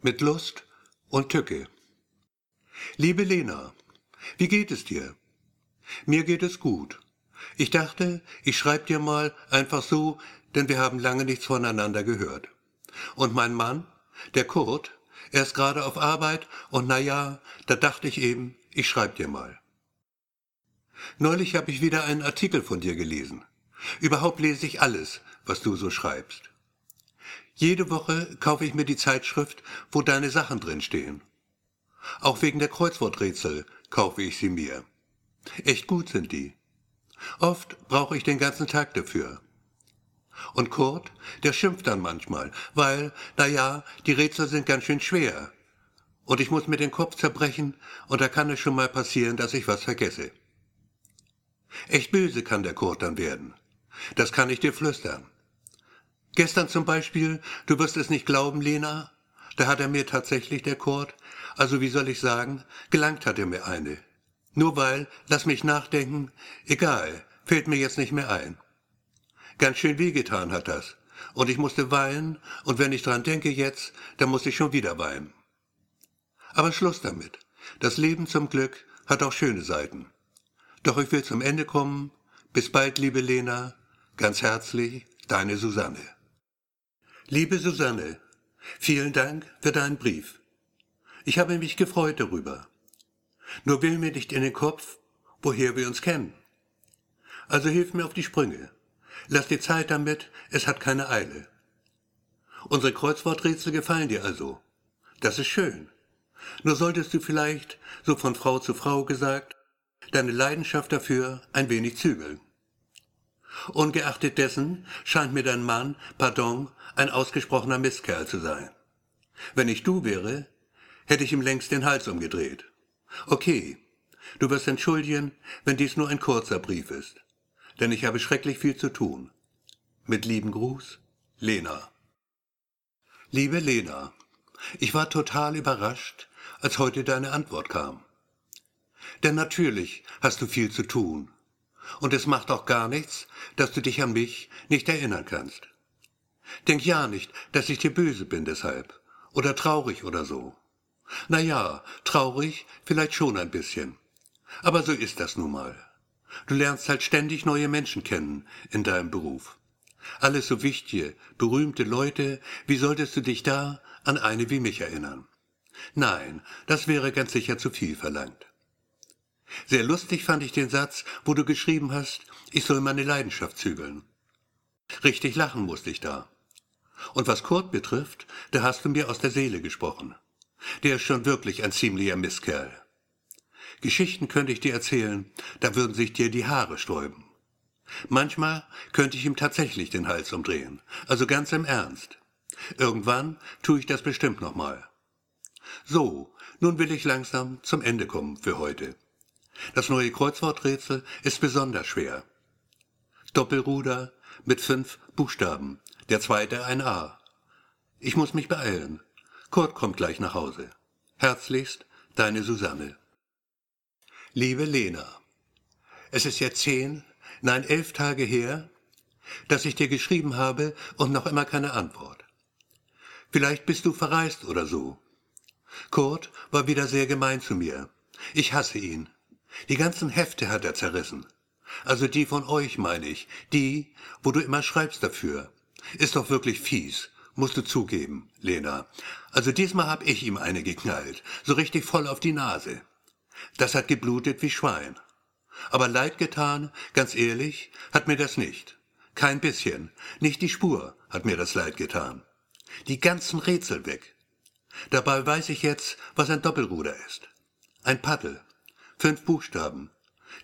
mit Lust und Tücke. Liebe Lena, wie geht es dir? Mir geht es gut. Ich dachte, ich schreib dir mal einfach so, denn wir haben lange nichts voneinander gehört. Und mein Mann, der Kurt, er ist gerade auf Arbeit und na ja, da dachte ich eben, ich schreib dir mal. Neulich habe ich wieder einen Artikel von dir gelesen. Überhaupt lese ich alles, was du so schreibst. Jede Woche kaufe ich mir die Zeitschrift, wo deine Sachen drin stehen. Auch wegen der Kreuzworträtsel kaufe ich sie mir. Echt gut sind die. Oft brauche ich den ganzen Tag dafür. Und Kurt, der schimpft dann manchmal, weil, na ja, die Rätsel sind ganz schön schwer. Und ich muss mir den Kopf zerbrechen, und da kann es schon mal passieren, dass ich was vergesse. Echt böse kann der Kurt dann werden. Das kann ich dir flüstern. Gestern zum Beispiel, du wirst es nicht glauben, Lena, da hat er mir tatsächlich, der Kurt, also wie soll ich sagen, gelangt hat er mir eine. Nur weil, lass mich nachdenken, egal, fällt mir jetzt nicht mehr ein. Ganz schön wehgetan hat das. Und ich musste weinen, und wenn ich dran denke jetzt, dann muss ich schon wieder weinen. Aber Schluss damit. Das Leben zum Glück hat auch schöne Seiten. Doch ich will zum Ende kommen. Bis bald, liebe Lena. Ganz herzlich, deine Susanne. Liebe Susanne, vielen Dank für deinen Brief. Ich habe mich gefreut darüber. Nur will mir nicht in den Kopf, woher wir uns kennen. Also hilf mir auf die Sprünge. Lass dir Zeit damit, es hat keine Eile. Unsere Kreuzworträtsel gefallen dir also. Das ist schön. Nur solltest du vielleicht, so von Frau zu Frau gesagt, deine Leidenschaft dafür ein wenig zügeln. Ungeachtet dessen scheint mir dein Mann, pardon, ein ausgesprochener Mistkerl zu sein. Wenn ich du wäre, hätte ich ihm längst den Hals umgedreht. Okay, du wirst entschuldigen, wenn dies nur ein kurzer Brief ist denn ich habe schrecklich viel zu tun. Mit lieben Gruß, Lena. Liebe Lena, ich war total überrascht, als heute deine Antwort kam. Denn natürlich hast du viel zu tun. Und es macht auch gar nichts, dass du dich an mich nicht erinnern kannst. Denk ja nicht, dass ich dir böse bin deshalb. Oder traurig oder so. Na ja, traurig vielleicht schon ein bisschen. Aber so ist das nun mal. Du lernst halt ständig neue Menschen kennen in deinem Beruf. Alles so wichtige, berühmte Leute, wie solltest du dich da an eine wie mich erinnern? Nein, das wäre ganz sicher zu viel verlangt. Sehr lustig fand ich den Satz, wo du geschrieben hast, ich soll meine Leidenschaft zügeln. Richtig lachen musste ich da. Und was Kurt betrifft, da hast du mir aus der Seele gesprochen. Der ist schon wirklich ein ziemlicher Misskerl. Geschichten könnte ich dir erzählen, da würden sich dir die Haare sträuben. Manchmal könnte ich ihm tatsächlich den Hals umdrehen, also ganz im Ernst. Irgendwann tue ich das bestimmt nochmal. So, nun will ich langsam zum Ende kommen für heute. Das neue Kreuzworträtsel ist besonders schwer. Doppelruder mit fünf Buchstaben, der zweite ein A. Ich muss mich beeilen. Kurt kommt gleich nach Hause. Herzlichst, deine Susanne. Liebe Lena, es ist jetzt zehn, nein elf Tage her, dass ich dir geschrieben habe und noch immer keine Antwort. Vielleicht bist du verreist oder so. Kurt war wieder sehr gemein zu mir. Ich hasse ihn. Die ganzen Hefte hat er zerrissen. Also die von euch, meine ich. Die, wo du immer schreibst dafür. Ist doch wirklich fies, musst du zugeben, Lena. Also diesmal hab ich ihm eine geknallt. So richtig voll auf die Nase. Das hat geblutet wie Schwein. Aber leid getan, ganz ehrlich, hat mir das nicht. Kein bisschen, nicht die Spur hat mir das leid getan. Die ganzen Rätsel weg. Dabei weiß ich jetzt, was ein Doppelruder ist. Ein Paddel. Fünf Buchstaben.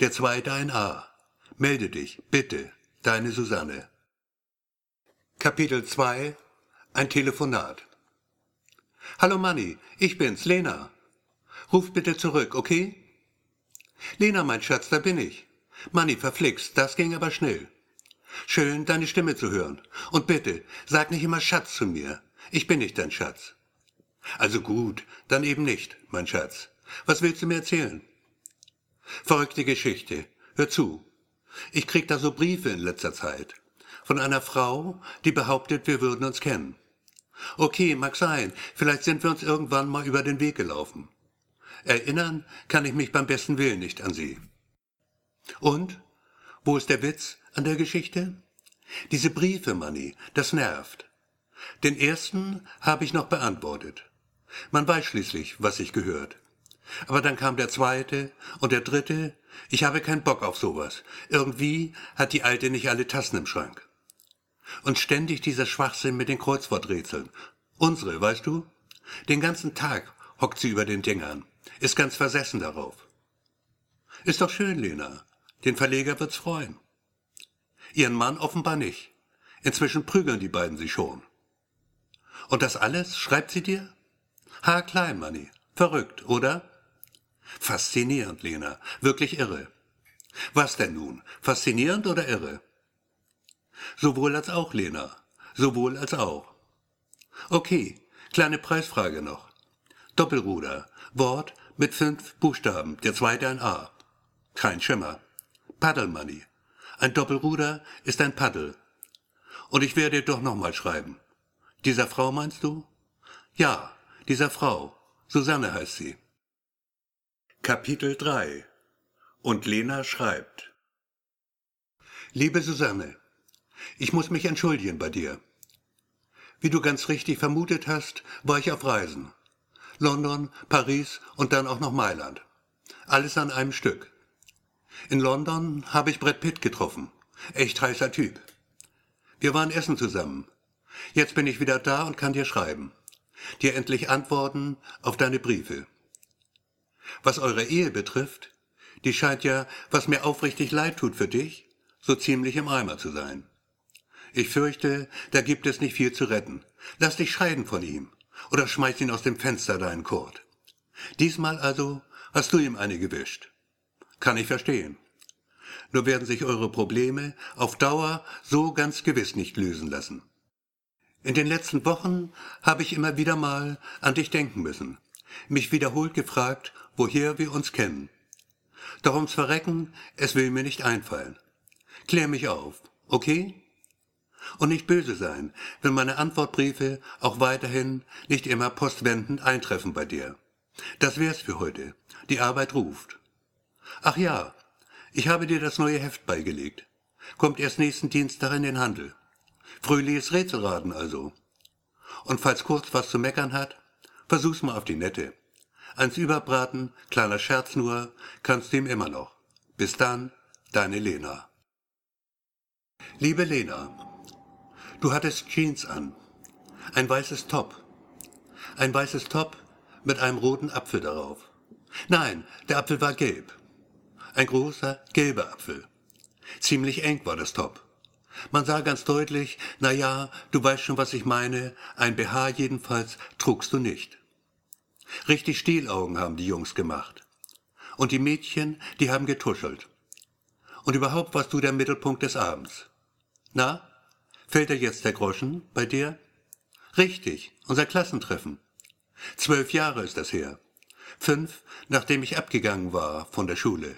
Der zweite ein A. Melde dich, bitte, deine Susanne. Kapitel 2 Ein Telefonat Hallo Manni, ich bin's, Lena. Ruf bitte zurück, okay? Lena, mein Schatz, da bin ich. Manni, verflixt, das ging aber schnell. Schön, deine Stimme zu hören. Und bitte, sag nicht immer Schatz zu mir. Ich bin nicht dein Schatz. Also gut, dann eben nicht, mein Schatz. Was willst du mir erzählen? Verrückte Geschichte. Hör zu. Ich krieg da so Briefe in letzter Zeit. Von einer Frau, die behauptet, wir würden uns kennen. Okay, mag sein, vielleicht sind wir uns irgendwann mal über den Weg gelaufen. Erinnern kann ich mich beim besten Willen nicht an Sie. Und? Wo ist der Witz an der Geschichte? Diese Briefe, Manni, das nervt. Den ersten habe ich noch beantwortet. Man weiß schließlich, was sich gehört. Aber dann kam der zweite und der dritte. Ich habe keinen Bock auf sowas. Irgendwie hat die Alte nicht alle Tassen im Schrank. Und ständig dieser Schwachsinn mit den Kreuzworträtseln. Unsere, weißt du? Den ganzen Tag hockt sie über den Dingern, ist ganz versessen darauf. Ist doch schön, Lena. Den Verleger wird's freuen. Ihren Mann offenbar nicht. Inzwischen prügeln die beiden sich schon. Und das alles schreibt sie dir? Ha, klein, Manni. Verrückt, oder? Faszinierend, Lena. Wirklich irre. Was denn nun? Faszinierend oder irre? Sowohl als auch, Lena. Sowohl als auch. Okay, kleine Preisfrage noch. Doppelruder. Wort mit fünf Buchstaben, der zweite ein A. Kein Schimmer. Paddelmoney. Ein Doppelruder ist ein Paddel. Und ich werde doch nochmal schreiben. Dieser Frau meinst du? Ja, dieser Frau. Susanne heißt sie. Kapitel 3 Und Lena schreibt. Liebe Susanne, ich muss mich entschuldigen bei dir. Wie du ganz richtig vermutet hast, war ich auf Reisen. London, Paris und dann auch noch Mailand. Alles an einem Stück. In London habe ich Brad Pitt getroffen. Echt heißer Typ. Wir waren essen zusammen. Jetzt bin ich wieder da und kann dir schreiben. Dir endlich antworten auf deine Briefe. Was eure Ehe betrifft, die scheint ja, was mir aufrichtig leid tut für dich, so ziemlich im Eimer zu sein. Ich fürchte, da gibt es nicht viel zu retten. Lass dich scheiden von ihm oder schmeiß ihn aus dem Fenster, deinen Kurt. Diesmal also hast du ihm eine gewischt. Kann ich verstehen. Nur werden sich eure Probleme auf Dauer so ganz gewiss nicht lösen lassen. In den letzten Wochen habe ich immer wieder mal an dich denken müssen, mich wiederholt gefragt, woher wir uns kennen. Doch ums Verrecken, es will mir nicht einfallen. Klär mich auf, okay? Und nicht böse sein, wenn meine Antwortbriefe auch weiterhin nicht immer postwendend eintreffen bei dir. Das wär's für heute. Die Arbeit ruft. Ach ja, ich habe dir das neue Heft beigelegt. Kommt erst nächsten Dienstag in den Handel. Fröhliches Rätselraten also. Und falls kurz was zu meckern hat, versuch's mal auf die Nette. Eins überbraten, kleiner Scherz nur, kannst du ihm immer noch. Bis dann, deine Lena. Liebe Lena, du hattest Jeans an, ein weißes Top, ein weißes Top mit einem roten Apfel darauf. Nein, der Apfel war gelb. Ein großer, gelber Apfel. Ziemlich eng war das Top. Man sah ganz deutlich, na ja, du weißt schon, was ich meine, ein BH jedenfalls trugst du nicht. Richtig Stielaugen haben die Jungs gemacht. Und die Mädchen, die haben getuschelt. Und überhaupt warst du der Mittelpunkt des Abends. Na, fällt dir jetzt der Groschen bei dir? Richtig, unser Klassentreffen. Zwölf Jahre ist das her. Fünf, nachdem ich abgegangen war von der Schule.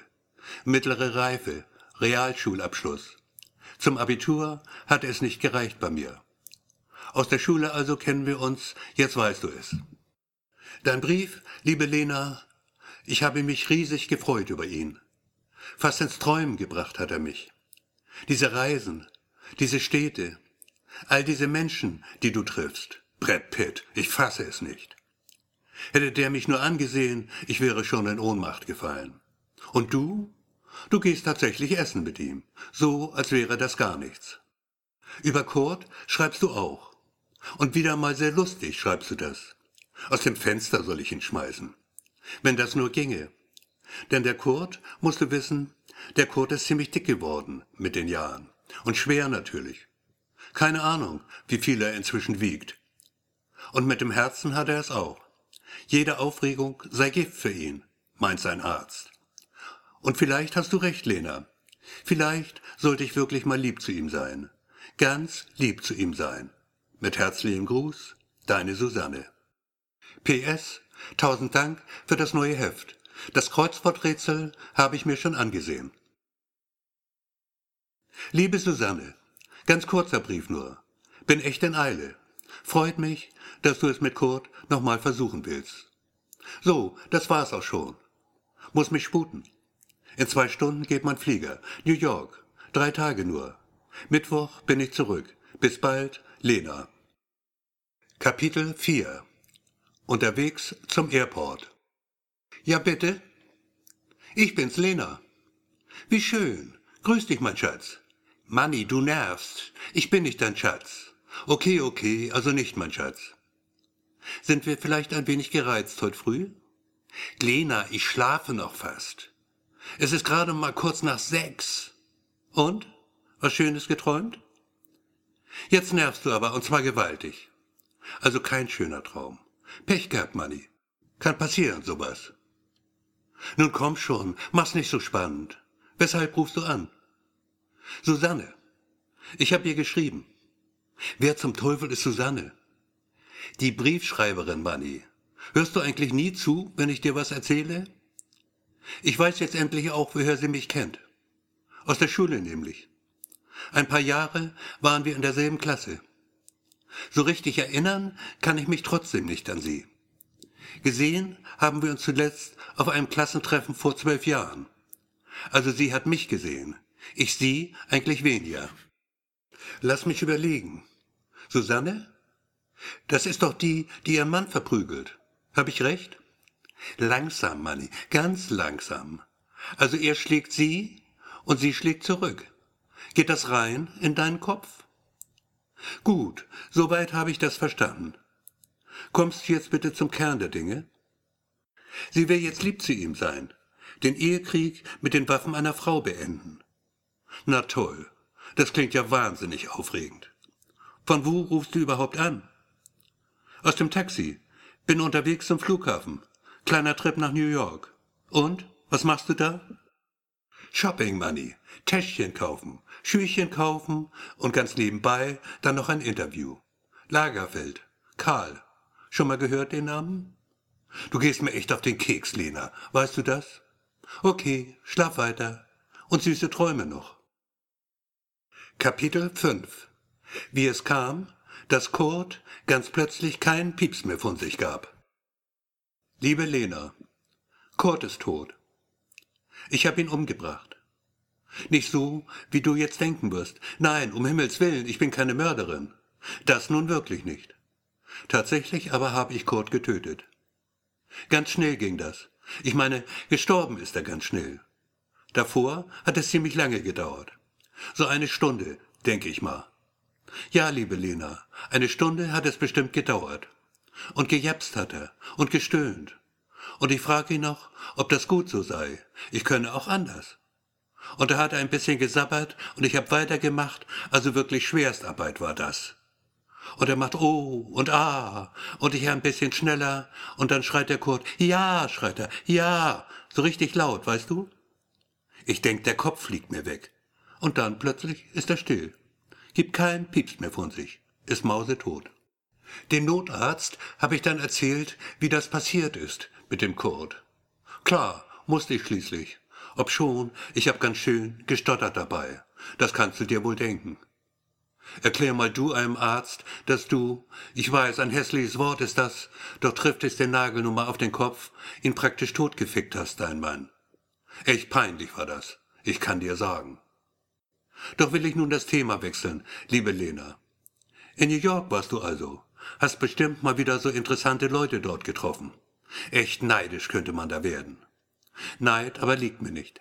Mittlere Reife, Realschulabschluss. Zum Abitur hatte es nicht gereicht bei mir. Aus der Schule also kennen wir uns, jetzt weißt du es. Dein Brief, liebe Lena, ich habe mich riesig gefreut über ihn. Fast ins Träumen gebracht hat er mich. Diese Reisen, diese Städte, all diese Menschen, die du triffst. Brett Pitt, ich fasse es nicht. Hätte der mich nur angesehen, ich wäre schon in Ohnmacht gefallen. Und du? Du gehst tatsächlich essen mit ihm, so als wäre das gar nichts. Über Kurt schreibst du auch. Und wieder mal sehr lustig schreibst du das. Aus dem Fenster soll ich ihn schmeißen. Wenn das nur ginge. Denn der Kurt, musst du wissen, der Kurt ist ziemlich dick geworden mit den Jahren. Und schwer natürlich. Keine Ahnung, wie viel er inzwischen wiegt. Und mit dem Herzen hat er es auch. Jede Aufregung sei Gift für ihn, meint sein Arzt. Und vielleicht hast du recht, Lena. Vielleicht sollte ich wirklich mal lieb zu ihm sein. Ganz lieb zu ihm sein. Mit herzlichem Gruß, deine Susanne. PS, tausend Dank für das neue Heft. Das Kreuzworträtsel habe ich mir schon angesehen. Liebe Susanne, ganz kurzer Brief nur. Bin echt in Eile. Freut mich, dass du es mit Kurt nochmal versuchen willst. So, das war's auch schon. Muss mich sputen. In zwei Stunden geht mein Flieger. New York. Drei Tage nur. Mittwoch bin ich zurück. Bis bald, Lena. Kapitel 4 Unterwegs zum Airport. Ja, bitte? Ich bin's, Lena. Wie schön. Grüß dich, mein Schatz. Manni, du nervst. Ich bin nicht dein Schatz. Okay, okay, also nicht mein Schatz. Sind wir vielleicht ein wenig gereizt heute früh? Lena, ich schlafe noch fast. Es ist gerade mal kurz nach sechs. Und? Was Schönes geträumt? Jetzt nervst du aber, und zwar gewaltig. Also kein schöner Traum. Pech gehabt, Manni. Kann passieren, sowas. Nun komm schon, mach's nicht so spannend. Weshalb rufst du an? Susanne. Ich hab ihr geschrieben. Wer zum Teufel ist Susanne? Die Briefschreiberin, Manni. Hörst du eigentlich nie zu, wenn ich dir was erzähle? Ich weiß jetzt endlich auch, woher sie mich kennt. Aus der Schule nämlich. Ein paar Jahre waren wir in derselben Klasse. So richtig erinnern kann ich mich trotzdem nicht an sie. Gesehen haben wir uns zuletzt auf einem Klassentreffen vor zwölf Jahren. Also sie hat mich gesehen, ich sie eigentlich weniger. Lass mich überlegen. Susanne? Das ist doch die, die ihr Mann verprügelt. Hab ich recht? Langsam, Manni, ganz langsam. Also er schlägt sie und sie schlägt zurück. Geht das rein in deinen Kopf? Gut, soweit habe ich das verstanden. Kommst du jetzt bitte zum Kern der Dinge? Sie will jetzt lieb zu ihm sein, den Ehekrieg mit den Waffen einer Frau beenden. Na toll, das klingt ja wahnsinnig aufregend. Von wo rufst du überhaupt an? Aus dem Taxi. Bin unterwegs zum Flughafen. Kleiner Trip nach New York. Und? Was machst du da? Shopping Money. Täschchen kaufen. Schüchchen kaufen. Und ganz nebenbei dann noch ein Interview. Lagerfeld. Karl. Schon mal gehört den Namen? Du gehst mir echt auf den Keks, Lena. Weißt du das? Okay, schlaf weiter. Und süße Träume noch. Kapitel 5 Wie es kam, dass Kurt ganz plötzlich keinen Pieps mehr von sich gab. Liebe Lena, Kurt ist tot. Ich habe ihn umgebracht. Nicht so, wie du jetzt denken wirst. Nein, um Himmels willen, ich bin keine Mörderin. Das nun wirklich nicht. Tatsächlich aber habe ich Kurt getötet. Ganz schnell ging das. Ich meine, gestorben ist er ganz schnell. Davor hat es ziemlich lange gedauert. So eine Stunde, denke ich mal. Ja, liebe Lena, eine Stunde hat es bestimmt gedauert. Und gejapst hat er und gestöhnt. Und ich frage ihn noch, ob das gut so sei. Ich könne auch anders. Und er hat ein bisschen gesabbert und ich hab weitergemacht, also wirklich Schwerstarbeit war das. Und er macht Oh und Ah und ich ein bisschen schneller und dann schreit der Kurt, Ja, schreit er, ja, so richtig laut, weißt du? Ich denk, der Kopf fliegt mir weg. Und dann plötzlich ist er still. Gibt keinen Pieps mehr von sich. Ist mausetot. Den Notarzt habe ich dann erzählt, wie das passiert ist mit dem Kurt. Klar, musste ich schließlich. Obschon, ich hab ganz schön gestottert dabei. Das kannst du dir wohl denken. Erklär mal du einem Arzt, dass du, ich weiß, ein hässliches Wort ist das, doch trifft es den Nagel nun mal auf den Kopf, ihn praktisch totgefickt hast, dein Mann. Echt peinlich war das, ich kann dir sagen. Doch will ich nun das Thema wechseln, liebe Lena. In New York warst du also, hast bestimmt mal wieder so interessante Leute dort getroffen. Echt neidisch könnte man da werden. Neid aber liegt mir nicht.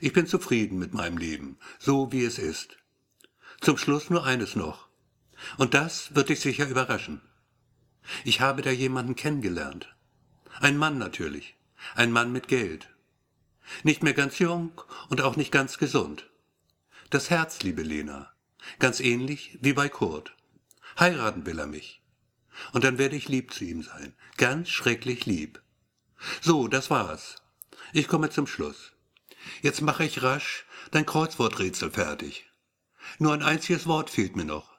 Ich bin zufrieden mit meinem Leben, so wie es ist. Zum Schluss nur eines noch. Und das wird dich sicher überraschen. Ich habe da jemanden kennengelernt. Ein Mann natürlich. Ein Mann mit Geld. Nicht mehr ganz jung und auch nicht ganz gesund. Das Herz, liebe Lena. Ganz ähnlich wie bei Kurt. Heiraten will er mich. Und dann werde ich lieb zu ihm sein. Ganz schrecklich lieb. So, das war's. Ich komme zum Schluss. Jetzt mache ich rasch dein Kreuzworträtsel fertig. Nur ein einziges Wort fehlt mir noch.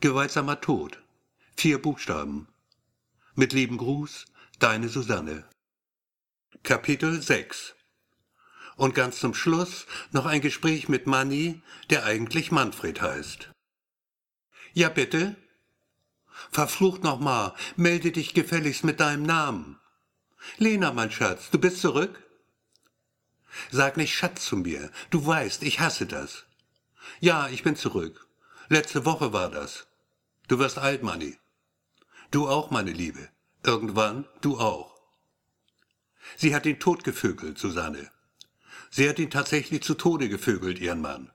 Gewaltsamer Tod. Vier Buchstaben. Mit lieben Gruß, deine Susanne. Kapitel 6 und ganz zum Schluss noch ein Gespräch mit Manni, der eigentlich Manfred heißt. Ja, bitte? Verflucht nochmal, melde dich gefälligst mit deinem Namen. Lena, mein Schatz, du bist zurück? Sag nicht Schatz zu mir, du weißt, ich hasse das. Ja, ich bin zurück. Letzte Woche war das. Du wirst alt, Manni. Du auch, meine Liebe. Irgendwann, du auch. Sie hat ihn totgevögelt, Susanne. Sie hat ihn tatsächlich zu Tode gevögelt, ihren Mann.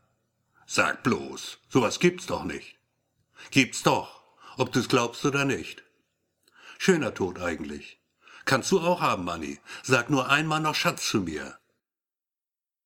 Sag bloß, sowas gibt's doch nicht. Gibt's doch, ob du's glaubst oder nicht. Schöner Tod eigentlich. Kannst du auch haben, Manni. Sag nur einmal noch Schatz zu mir.